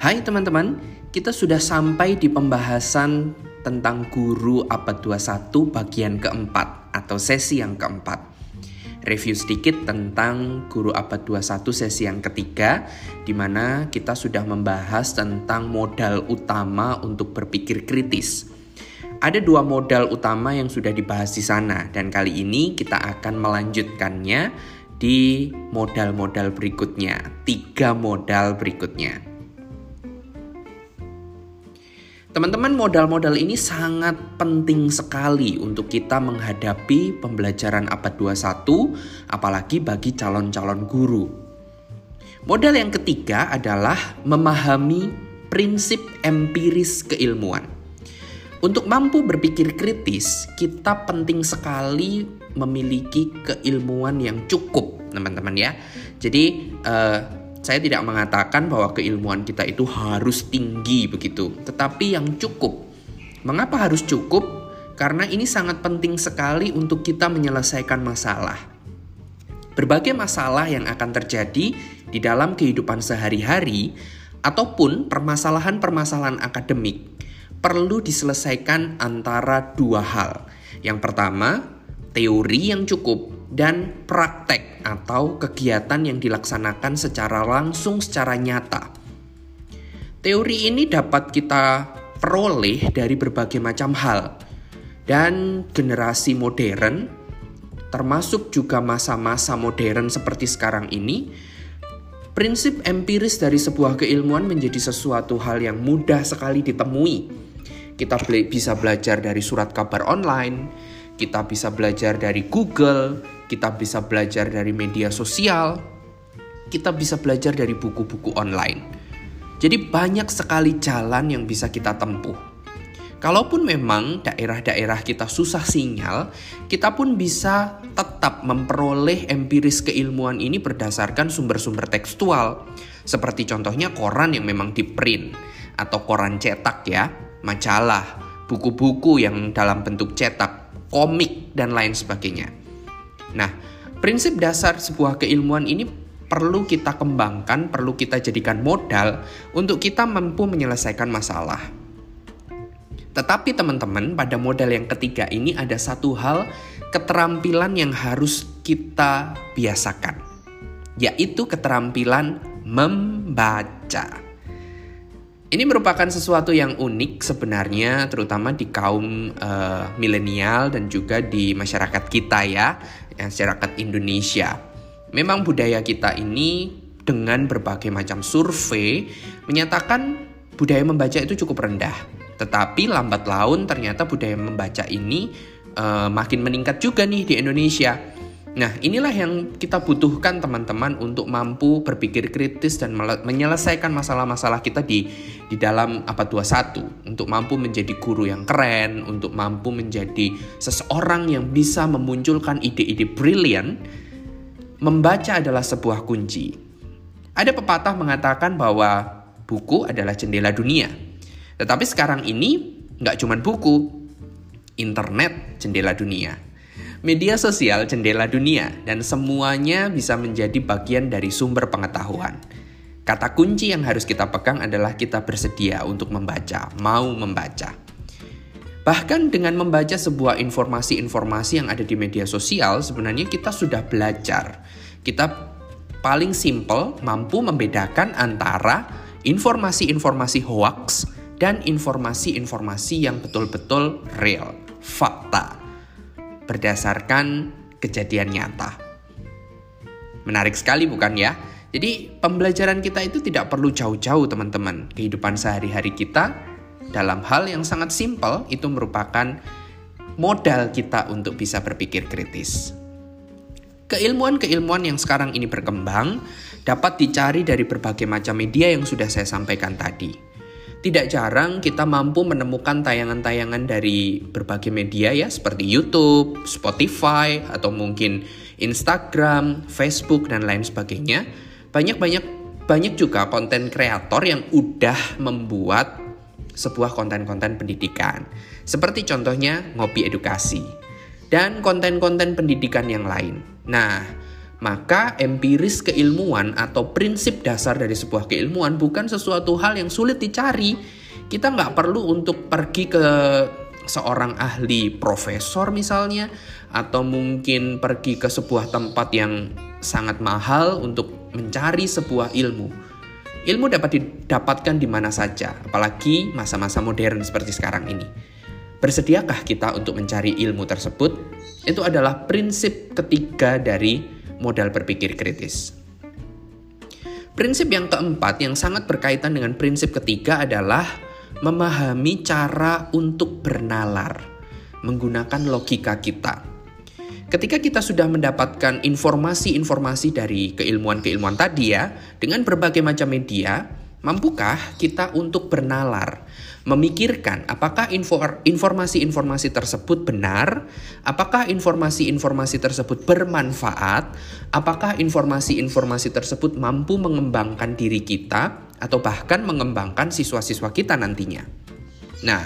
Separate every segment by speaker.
Speaker 1: Hai teman-teman, kita sudah sampai di pembahasan tentang guru abad 21 bagian keempat atau sesi yang keempat. Review sedikit tentang guru abad 21 sesi yang ketiga di mana kita sudah membahas tentang modal utama untuk berpikir kritis. Ada dua modal utama yang sudah dibahas di sana dan kali ini kita akan melanjutkannya di modal-modal berikutnya, tiga modal berikutnya. Teman-teman, modal-modal ini sangat penting sekali untuk kita menghadapi pembelajaran abad 21, apalagi bagi calon-calon guru. Modal yang ketiga adalah memahami prinsip empiris keilmuan. Untuk mampu berpikir kritis, kita penting sekali memiliki keilmuan yang cukup, teman-teman ya. Jadi, uh, saya tidak mengatakan bahwa keilmuan kita itu harus tinggi begitu, tetapi yang cukup. Mengapa harus cukup? Karena ini sangat penting sekali untuk kita menyelesaikan masalah. Berbagai masalah yang akan terjadi di dalam kehidupan sehari-hari ataupun permasalahan-permasalahan akademik perlu diselesaikan antara dua hal. Yang pertama, teori yang cukup dan praktek atau kegiatan yang dilaksanakan secara langsung secara nyata. Teori ini dapat kita peroleh dari berbagai macam hal dan generasi modern termasuk juga masa-masa modern seperti sekarang ini prinsip empiris dari sebuah keilmuan menjadi sesuatu hal yang mudah sekali ditemui. Kita bisa belajar dari surat kabar online, kita bisa belajar dari Google, kita bisa belajar dari media sosial, kita bisa belajar dari buku-buku online. Jadi banyak sekali jalan yang bisa kita tempuh. Kalaupun memang daerah-daerah kita susah sinyal, kita pun bisa tetap memperoleh empiris keilmuan ini berdasarkan sumber-sumber tekstual. Seperti contohnya koran yang memang di print atau koran cetak ya, majalah, buku-buku yang dalam bentuk cetak, komik dan lain sebagainya. Nah, prinsip dasar sebuah keilmuan ini perlu kita kembangkan, perlu kita jadikan modal untuk kita mampu menyelesaikan masalah. Tetapi teman-teman, pada modal yang ketiga ini ada satu hal keterampilan yang harus kita biasakan, yaitu keterampilan membaca. Ini merupakan sesuatu yang unik sebenarnya, terutama di kaum uh, milenial dan juga di masyarakat kita ya, masyarakat Indonesia. Memang budaya kita ini dengan berbagai macam survei menyatakan budaya membaca itu cukup rendah. Tetapi lambat laun ternyata budaya membaca ini uh, makin meningkat juga nih di Indonesia. Nah, inilah yang kita butuhkan teman-teman untuk mampu berpikir kritis dan menyelesaikan masalah-masalah kita di di dalam abad 21 untuk mampu menjadi guru yang keren, untuk mampu menjadi seseorang yang bisa memunculkan ide-ide brilian. Membaca adalah sebuah kunci. Ada pepatah mengatakan bahwa buku adalah jendela dunia. Tetapi sekarang ini nggak cuma buku, internet jendela dunia. Media sosial jendela dunia dan semuanya bisa menjadi bagian dari sumber pengetahuan. Kata kunci yang harus kita pegang adalah kita bersedia untuk membaca, mau membaca. Bahkan dengan membaca sebuah informasi-informasi yang ada di media sosial, sebenarnya kita sudah belajar. Kita paling simple mampu membedakan antara informasi-informasi hoax dan informasi-informasi yang betul-betul real, fakta berdasarkan kejadian nyata. Menarik sekali bukan ya? Jadi pembelajaran kita itu tidak perlu jauh-jauh teman-teman. Kehidupan sehari-hari kita dalam hal yang sangat simpel itu merupakan modal kita untuk bisa berpikir kritis. Keilmuan-keilmuan yang sekarang ini berkembang dapat dicari dari berbagai macam media yang sudah saya sampaikan tadi. Tidak jarang kita mampu menemukan tayangan-tayangan dari berbagai media ya seperti YouTube, Spotify, atau mungkin Instagram, Facebook dan lain sebagainya. Banyak-banyak banyak juga konten kreator yang udah membuat sebuah konten-konten pendidikan. Seperti contohnya ngopi edukasi dan konten-konten pendidikan yang lain. Nah, Maka empiris keilmuan atau prinsip dasar dari sebuah keilmuan bukan sesuatu hal yang sulit dicari. Kita nggak perlu untuk pergi ke seorang ahli profesor misalnya, atau mungkin pergi ke sebuah tempat yang sangat mahal untuk mencari sebuah ilmu. Ilmu dapat didapatkan di mana saja, apalagi masa-masa modern seperti sekarang ini. Bersediakah kita untuk mencari ilmu tersebut? Itu adalah prinsip ketiga dari modal berpikir kritis. Prinsip yang keempat yang sangat berkaitan dengan prinsip ketiga adalah memahami cara untuk bernalar menggunakan logika kita. Ketika kita sudah mendapatkan informasi-informasi dari keilmuan-keilmuan tadi ya, dengan berbagai macam media, mampukah kita untuk bernalar memikirkan apakah informasi-informasi tersebut benar, apakah informasi-informasi tersebut bermanfaat, apakah informasi-informasi tersebut mampu mengembangkan diri kita atau bahkan mengembangkan siswa-siswa kita nantinya. Nah,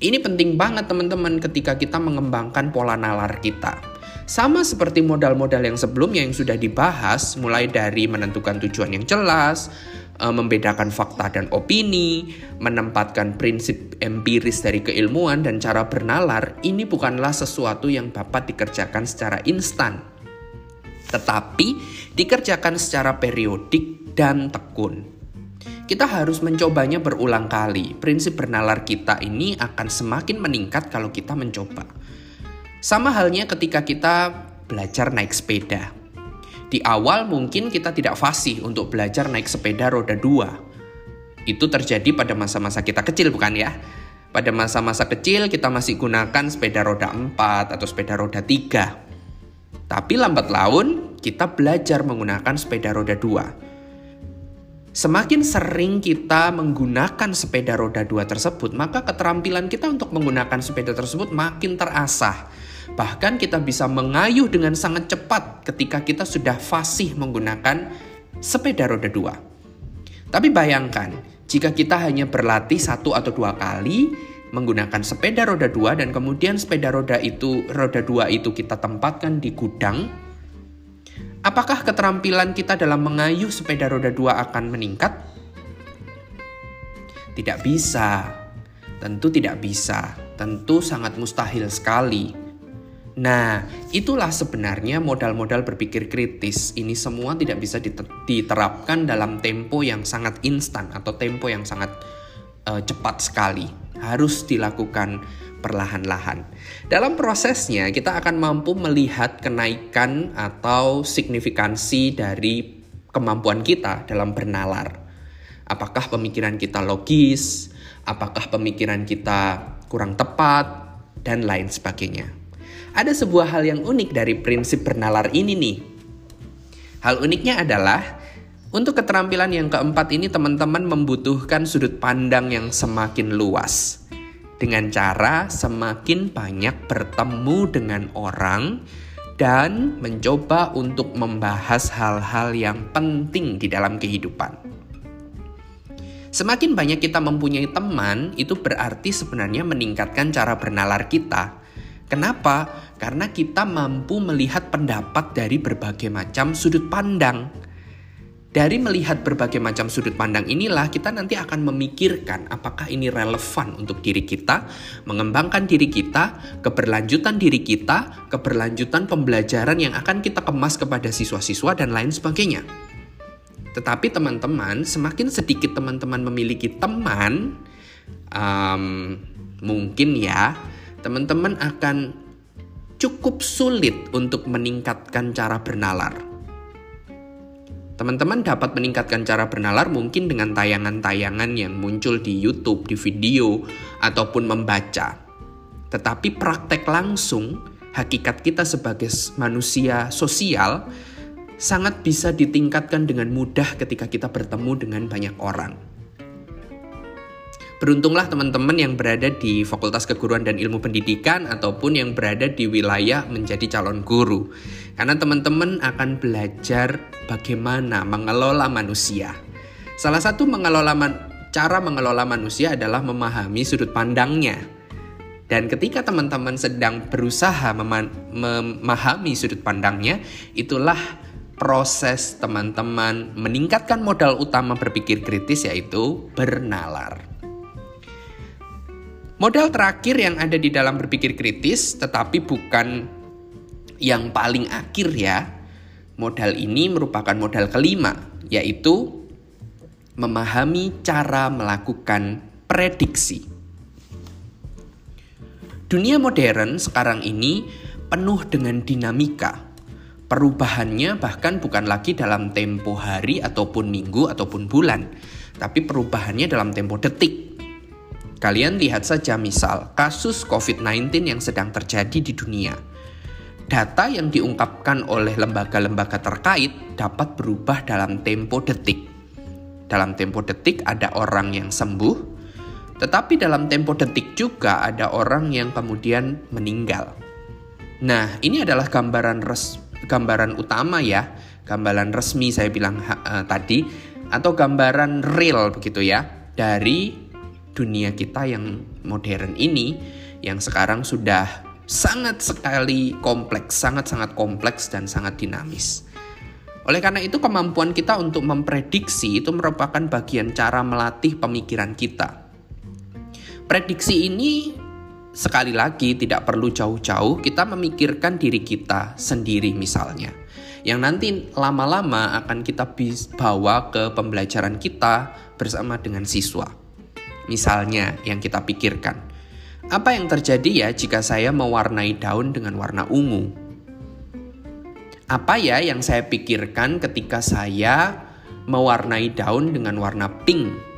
Speaker 1: ini penting banget teman-teman ketika kita mengembangkan pola nalar kita. Sama seperti modal-modal yang sebelumnya yang sudah dibahas, mulai dari menentukan tujuan yang jelas, Eh, membedakan fakta dan opini, menempatkan prinsip empiris dari keilmuan dan cara bernalar, ini bukanlah sesuatu yang dapat dikerjakan secara instan. Tetapi dikerjakan secara periodik dan tekun. Kita harus mencobanya berulang kali. Prinsip bernalar kita ini akan semakin meningkat kalau kita mencoba. Sama halnya ketika kita belajar naik sepeda di awal mungkin kita tidak fasih untuk belajar naik sepeda roda dua. Itu terjadi pada masa-masa kita kecil bukan ya? Pada masa-masa kecil kita masih gunakan sepeda roda empat atau sepeda roda tiga. Tapi lambat laun kita belajar menggunakan sepeda roda dua. Semakin sering kita menggunakan sepeda roda dua tersebut, maka keterampilan kita untuk menggunakan sepeda tersebut makin terasah Bahkan kita bisa mengayuh dengan sangat cepat ketika kita sudah fasih menggunakan sepeda roda dua. Tapi bayangkan, jika kita hanya berlatih satu atau dua kali menggunakan sepeda roda dua dan kemudian sepeda roda itu roda dua itu kita tempatkan di gudang, apakah keterampilan kita dalam mengayuh sepeda roda dua akan meningkat? Tidak bisa, tentu tidak bisa, tentu sangat mustahil sekali. Nah, itulah sebenarnya modal-modal berpikir kritis. Ini semua tidak bisa diterapkan dalam tempo yang sangat instan atau tempo yang sangat uh, cepat sekali. Harus dilakukan perlahan-lahan. Dalam prosesnya, kita akan mampu melihat kenaikan atau signifikansi dari kemampuan kita dalam bernalar. Apakah pemikiran kita logis, apakah pemikiran kita kurang tepat, dan lain sebagainya. Ada sebuah hal yang unik dari prinsip bernalar ini nih. Hal uniknya adalah untuk keterampilan yang keempat ini teman-teman membutuhkan sudut pandang yang semakin luas. Dengan cara semakin banyak bertemu dengan orang dan mencoba untuk membahas hal-hal yang penting di dalam kehidupan. Semakin banyak kita mempunyai teman, itu berarti sebenarnya meningkatkan cara bernalar kita. Kenapa? Karena kita mampu melihat pendapat dari berbagai macam sudut pandang. Dari melihat berbagai macam sudut pandang inilah kita nanti akan memikirkan apakah ini relevan untuk diri kita, mengembangkan diri kita, keberlanjutan diri kita, keberlanjutan pembelajaran yang akan kita kemas kepada siswa-siswa dan lain sebagainya. Tetapi teman-teman, semakin sedikit teman-teman memiliki teman, um, mungkin ya teman-teman akan cukup sulit untuk meningkatkan cara bernalar. Teman-teman dapat meningkatkan cara bernalar mungkin dengan tayangan-tayangan yang muncul di YouTube, di video, ataupun membaca. Tetapi praktek langsung, hakikat kita sebagai manusia sosial sangat bisa ditingkatkan dengan mudah ketika kita bertemu dengan banyak orang. Beruntunglah teman-teman yang berada di Fakultas Keguruan dan Ilmu Pendidikan ataupun yang berada di wilayah menjadi calon guru. Karena teman-teman akan belajar bagaimana mengelola manusia. Salah satu mengelola man cara mengelola manusia adalah memahami sudut pandangnya. Dan ketika teman-teman sedang berusaha memahami sudut pandangnya, itulah proses teman-teman meningkatkan modal utama berpikir kritis yaitu bernalar. Modal terakhir yang ada di dalam berpikir kritis tetapi bukan yang paling akhir ya. Modal ini merupakan modal kelima yaitu memahami cara melakukan prediksi. Dunia modern sekarang ini penuh dengan dinamika. Perubahannya bahkan bukan lagi dalam tempo hari ataupun minggu ataupun bulan, tapi perubahannya dalam tempo detik. Kalian lihat saja misal kasus COVID-19 yang sedang terjadi di dunia. Data yang diungkapkan oleh lembaga-lembaga terkait dapat berubah dalam tempo detik. Dalam tempo detik ada orang yang sembuh, tetapi dalam tempo detik juga ada orang yang kemudian meninggal. Nah, ini adalah gambaran res, gambaran utama ya, gambaran resmi saya bilang uh, tadi atau gambaran real begitu ya dari dunia kita yang modern ini yang sekarang sudah sangat sekali kompleks, sangat-sangat kompleks dan sangat dinamis. Oleh karena itu kemampuan kita untuk memprediksi itu merupakan bagian cara melatih pemikiran kita Prediksi ini sekali lagi tidak perlu jauh-jauh kita memikirkan diri kita sendiri misalnya. Yang nanti lama-lama akan kita bawa ke pembelajaran kita bersama dengan siswa. Misalnya yang kita pikirkan, apa yang terjadi ya jika saya mewarnai daun dengan warna ungu? Apa ya yang saya pikirkan ketika saya mewarnai daun dengan warna pink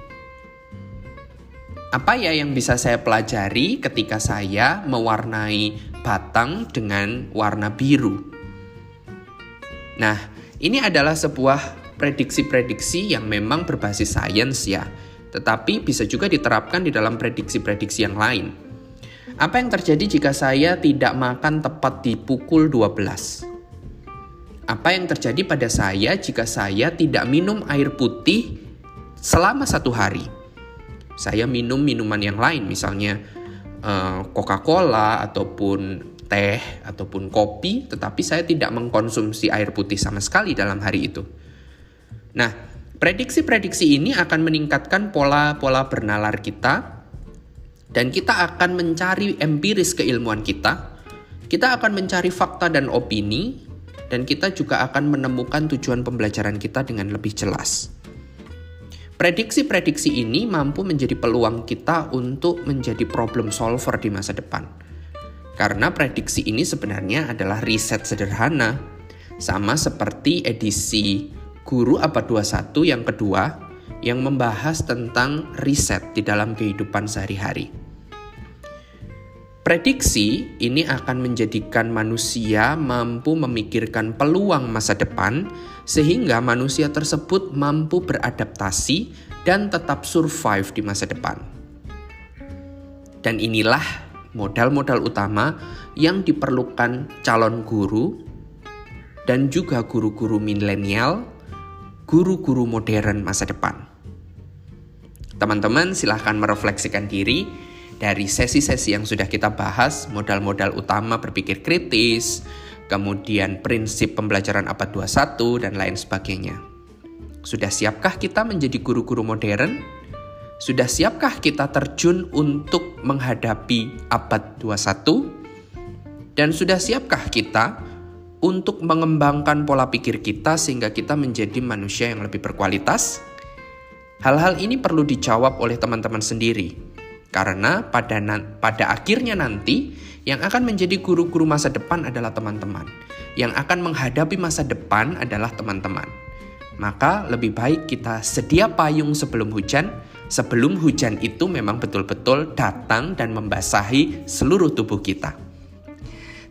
Speaker 1: apa ya yang bisa saya pelajari ketika saya mewarnai batang dengan warna biru? Nah, ini adalah sebuah prediksi-prediksi yang memang berbasis sains ya, tetapi bisa juga diterapkan di dalam prediksi-prediksi yang lain. Apa yang terjadi jika saya tidak makan tepat di pukul 12? Apa yang terjadi pada saya jika saya tidak minum air putih selama satu hari? saya minum minuman yang lain misalnya uh, Coca-Cola ataupun teh ataupun kopi tetapi saya tidak mengkonsumsi air putih sama sekali dalam hari itu. Nah, prediksi-prediksi ini akan meningkatkan pola-pola bernalar kita dan kita akan mencari empiris keilmuan kita. Kita akan mencari fakta dan opini dan kita juga akan menemukan tujuan pembelajaran kita dengan lebih jelas. Prediksi-prediksi ini mampu menjadi peluang kita untuk menjadi problem solver di masa depan. Karena prediksi ini sebenarnya adalah riset sederhana, sama seperti edisi Guru Abad 21 yang kedua yang membahas tentang riset di dalam kehidupan sehari-hari. Prediksi ini akan menjadikan manusia mampu memikirkan peluang masa depan, sehingga manusia tersebut mampu beradaptasi dan tetap survive di masa depan. Dan inilah modal-modal utama yang diperlukan calon guru dan juga guru-guru milenial, guru-guru modern masa depan. Teman-teman, silahkan merefleksikan diri dari sesi-sesi yang sudah kita bahas, modal-modal utama berpikir kritis, kemudian prinsip pembelajaran abad 21 dan lain sebagainya. Sudah siapkah kita menjadi guru-guru modern? Sudah siapkah kita terjun untuk menghadapi abad 21? Dan sudah siapkah kita untuk mengembangkan pola pikir kita sehingga kita menjadi manusia yang lebih berkualitas? Hal-hal ini perlu dijawab oleh teman-teman sendiri karena pada pada akhirnya nanti yang akan menjadi guru-guru masa depan adalah teman-teman. Yang akan menghadapi masa depan adalah teman-teman. Maka lebih baik kita sedia payung sebelum hujan, sebelum hujan itu memang betul-betul datang dan membasahi seluruh tubuh kita.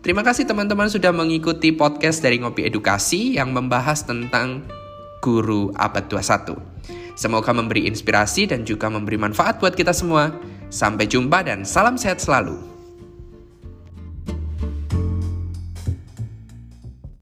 Speaker 1: Terima kasih teman-teman sudah mengikuti podcast dari Ngopi Edukasi yang membahas tentang guru abad 21. Semoga memberi inspirasi dan juga memberi manfaat buat kita semua. Sampai jumpa dan salam sehat selalu.